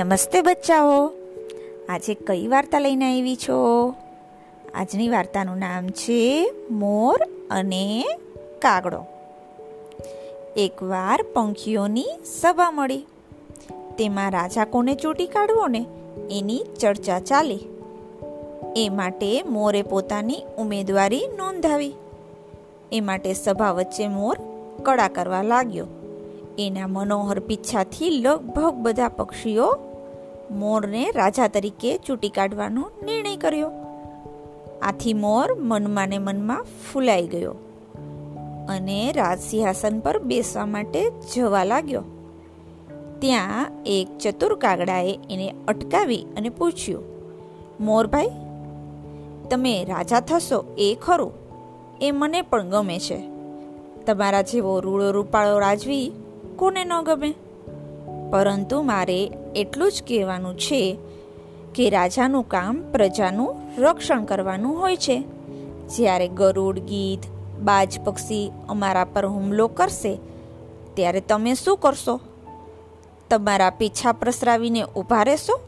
નમસ્તે બચ્ચાઓ. આજે કઈ વાર્તા લઈને આવી છો? આજની વાર્તાનું નામ છે મોર અને કાગડો. એકવાર પંખીઓની સભા મળી. તેમાં રાજા કોને ચૂંટી કાઢવો ને એની ચર્ચા ચાલી. એ માટે મોરે પોતાની ઉમેદવારી નોંધાવી. એ માટે સભા વચ્ચે મોર કડા કરવા લાગ્યો. એના મનોહર પીછાથી લગભગ બધા પક્ષીઓ મોરને રાજા તરીકે ચૂંટી કાઢવાનો નિર્ણય કર્યો. આથી મોર મનમાં ને મનમાં ફૂલાઈ ગયો અને રાજસિંહાસન પર બેસવા માટે જવા લાગ્યો. ત્યાં એક ચતુર કાગડાએ એને અટકાવી અને પૂછ્યું મોરભાઈ તમે રાજા થશો એ ખરું? એ મને પણ ગમે છે. તમારા જેવો રૂળો રૂપાળો રાજવી કોને ન ગમે? પરંતુ મારે એટલું જ કહેવાનું છે કે રાજાનું કામ પ્રજાનું રક્ષણ કરવાનું હોય છે. જ્યારે ગરુડ, ગીધ, બાજ પક્ષી અમારા પર હુમલો કરશે, ત્યારે તમે શું કરશો? તમારા પીછા પ્રસરાવીને ઊભા રહેશો?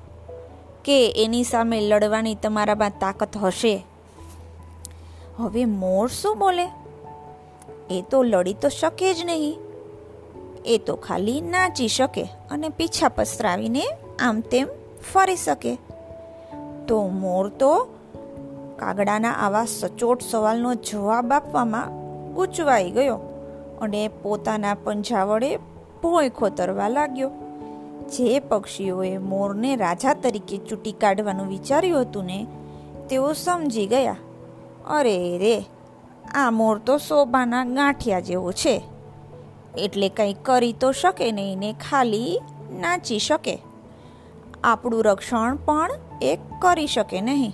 કે એની સામે લડવાની તમારામાં તાકાત હશે? હવે મોર શું બોલે? એ તો લડી તો શકે જ નહીં. એ તો ખાલી નાચી શકે અને પીછા પસરાવીને આમ તેમ ફરી શકે. તો મોર તો કાગડાના આવા સચોટ સવાલનો જવાબ આપવામાં ગૂંચવાઈ ગયો અને પોતાના પંજા વડે ભોંય ખોતરવા લાગ્યો. જે પક્ષીઓએ મોરને રાજા તરીકે ચૂંટી કાઢવાનું વિચાર્યું હતું ને, તેઓ સમજી ગયા. અરે રે, આ મોર તો શોભાના ગાંઠિયા જેવો છે. એટલે કંઈ કરી તો શકે નહીં ને ખાલી નાચી શકે. આપણું રક્ષણ પણ એ કરી શકે નહીં.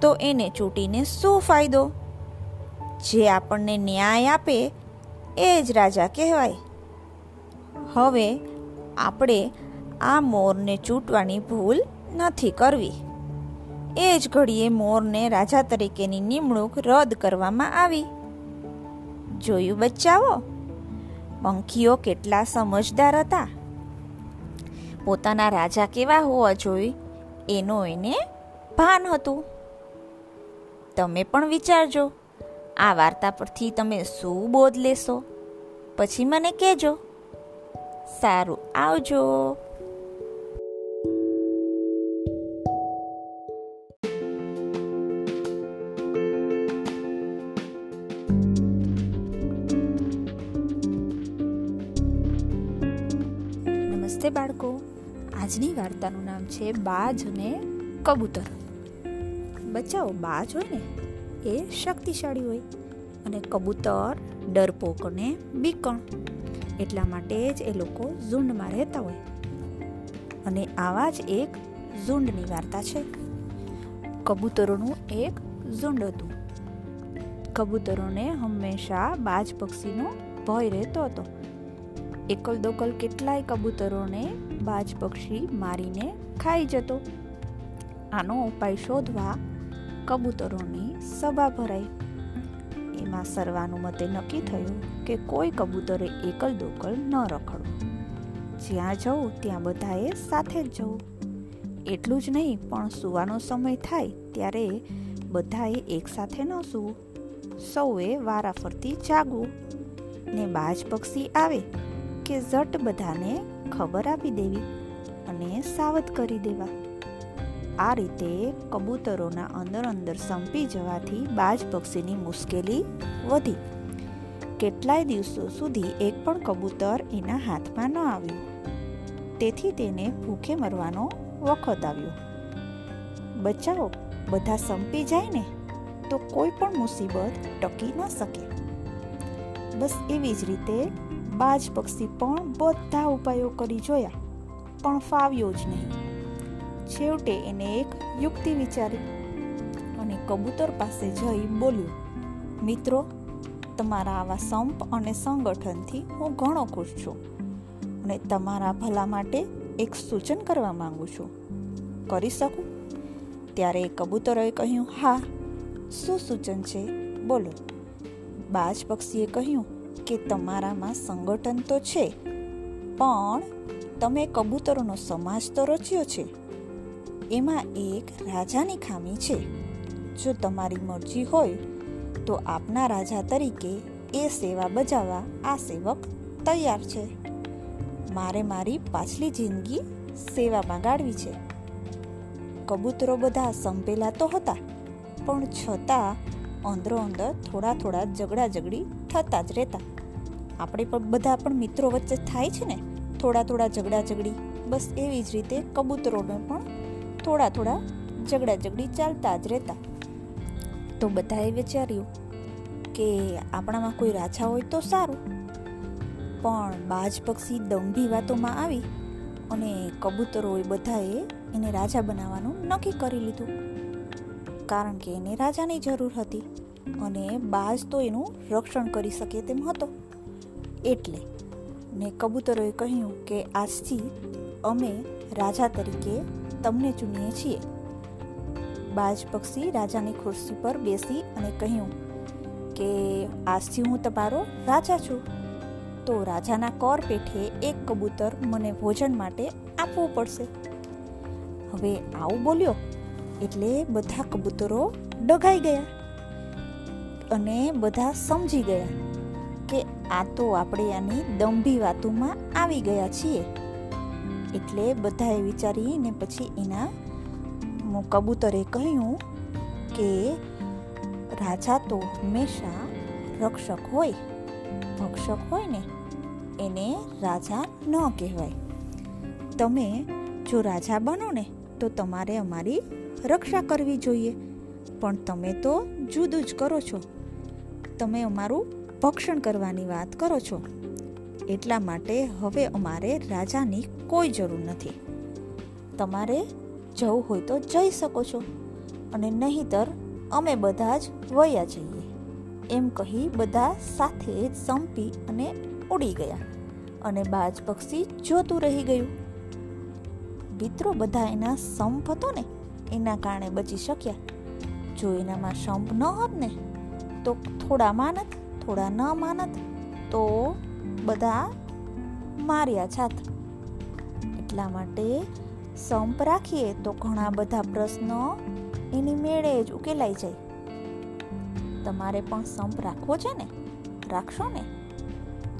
તો એને ચૂંટીને શું ફાયદો? જે આપણને ન્યાય આપે એ જ રાજા કહેવાય. હવે આપણે આ મોરને ચૂંટવાની ભૂલ નથી કરવી. એ જ ઘડીએ મોરને રાજા તરીકેની નિમણૂક રદ કરવામાં આવી. જોયું બચ્ચાઓ? પંખીઓ કેટલા સમજદાર હતા. પોતાના રાજા કેવા હોવા જોઈએ એનો એને ભાન હતું. તમે પણ વિચારજો, આ વાર્તા પરથી તમે શું બોધ લેશો? પછી મને કહેજો. સારું, આવજો. નમસ્તે બાળકો. આજની વાર્તાનું નામ છે બાજ અને કબૂતર. બચ્ચાઓ બાજ હોય ને, એ શક્તિશાળી હોય અને કબૂતર ડરપોક અને બીકણ એટલા માટે જ એ લોકો ઝુંડમાં રહેતા હોય. અને આવા જ એક ઝુંડની વાર્તા છે. કબૂતરોનું એક ઝુંડ હતું. કબૂતરોને હંમેશા બાજ પક્ષીનો ભય રહેતો હતો. એકલ દોકલ કેટલાય કબૂતરોને બાજ પક્ષી મારીને ખાઈ જતો. આનો ઉપાય શોધવા કબૂતરોની સભા ભરાઈ. એમાં સર્વાનુમતે નક્કી થયું કે કોઈ કબૂતરે એકલ દોકલ ન રખડવું. જ્યાં જવું ત્યાં બધાએ સાથે જ જવું. એટલું જ નહીં, પણ સૂવાનો સમય થાય ત્યારે બધાએ એકસાથે ન સૂવું. સૌએ વારાફરતી જાગવું. ને બાજ પક્ષી આવે કે ઝટ બધાને ખબર આપી દેવી અને સાવધ કરી દેવા. આ રીતે કબૂતરોના અંદર અંદર સંપી જવાથી બાજ પક્ષીની મુશ્કેલી વધી. કેટલાય દિવસો સુધી એક પણ કબૂતર એના હાથમાં ન આવ્યું. તેથી તેને ભૂખે મરવાનો વખત આવ્યો. બચાવો, બધા સંપી જાય ને તો કોઈ પણ મુસીબત ટકી ન શકે. બસ એવી જ રીતે બાજ પક્ષી પણ બધા ઉપાયો કરી જોયા, પણ ફાવ્યો જ નહીં. છેવટે એને એક યુક્તિ વિચારી અને કબૂતર પાસે જઈ બોલ્યું, મિત્રો, તમારા આવા સંપ અને સંગઠનથી હું ઘણો ખુશ છું અને તમારા ભલા માટે એક સૂચન કરવા માંગુ છું. કરી શકું? ત્યારે કબૂતરોએ કહ્યું, હા. શું સૂચન છે? બોલો. બાજ પક્ષીએ કહ્યું કે તમારામાં સંગઠન તો છે, પણ તમે કબૂતરોનો સમાજ તો રચ્યો છે. એમાં એક રાજાની ખામી છે. જો તમારી મરજી હોય, તો આપના રાજા તરીકે એ સેવા બજાવવા આ સેવક તૈયાર છે. મારે મારી પાછલી જિંદગી સેવામાં ગાળવી છે. કબૂતરો બધા સંપેલા તો હતા, પણ છતાં અંદરો અંદર થોડા થોડા ઝઘડા ઝઘડી થતા જ રહેતા. આપણે પણ બધા પણ મિત્રો વચ્ચે થાય છે ને, થોડા થોડા ઝઘડા ઝઘડી બસ એવી જ રીતે કબૂતરોને પણ થોડા થોડા ઝઘડા ઝઘડી ચાલતા જ રહેતા. તો બધાએ વિચાર્યું કે આપણામાં કોઈ રાજા હોય તો સારું. પણ બાજ પક્ષી દંભી વાતોમાં આવી અને કબૂતરોએ બધાએ એને રાજા બનાવવાનું નક્કી કરી લીધું. કારણ કે એને રાજાની જરૂર હતી અને બાજ તો એનું રક્ષણ કરી શકે તેમ હતો. એટલે ને કબૂતરોએ કહ્યું કે, આજથી અમે રાજા તરીકે તમને ચૂનીએ છીએ. બાજ પક્ષી રાજાની ખુરશી પર બેસી અને કહ્યું કે, આજથી હું તમારો રાજા છું. તો રાજાના કર પેઠે એક કબૂતર મને ભોજન માટે આપવું પડશે. હવે આવું બોલ્યો એટલે બધા કબૂતરો ડઘાઈ ગયા અને બધા સમજી ગયા કે આ તો આપણે આની દંભી વાતોમાં આવી ગયા છીએ. એટલે બધાએ વિચારીને પછી એના કબૂતરે કહ્યું કે રાજા તો હંમેશા રક્ષક હોય, ભક્ષક હોય ને, એને રાજા ન કહેવાય. તમે જો રાજા બનો ને, તો તમારે અમારી રક્ષા કરવી જોઈએ. પણ તમે તો જુદું જ કરો છો. તમે અમારું ભક્ષણ કરવાની વાત કરો છો. એટલા માટે હવે અમારે રાજાની કોઈ જરૂર નથી. તમારે જવું હોય તો જઈ શકો છો. અને નહીંતર અમે બધા જ વયા જઈએ. એમ કહી બધા સાથે સંપી અને ઉડી ગયા. અને બાજ પક્ષી જોતું રહી ગયું. મિત્રો, બધા એના સંપ હતો ને? એના કારણે બચી શક્યા. જો એનામાં સંપ ન હોત ને, તો થોડા માનત, થોડા ન માનત, તો બધા માર્યા છાત એટલા માટે સંપ રાખીએ તો ઘણા બધા પ્રશ્નો એની મેળે જ ઉકેલાઈ જાય. તમારે પણ સંપ રાખવો છે ને? રાખશો ને?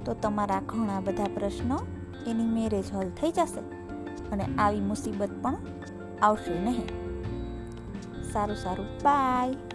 તો તમારા ઘણા બધા પ્રશ્નો એની મેરેજ હલ થઈ જશે અને આવી મુસીબત પણ આવશે નહીં. સારું સારું બાય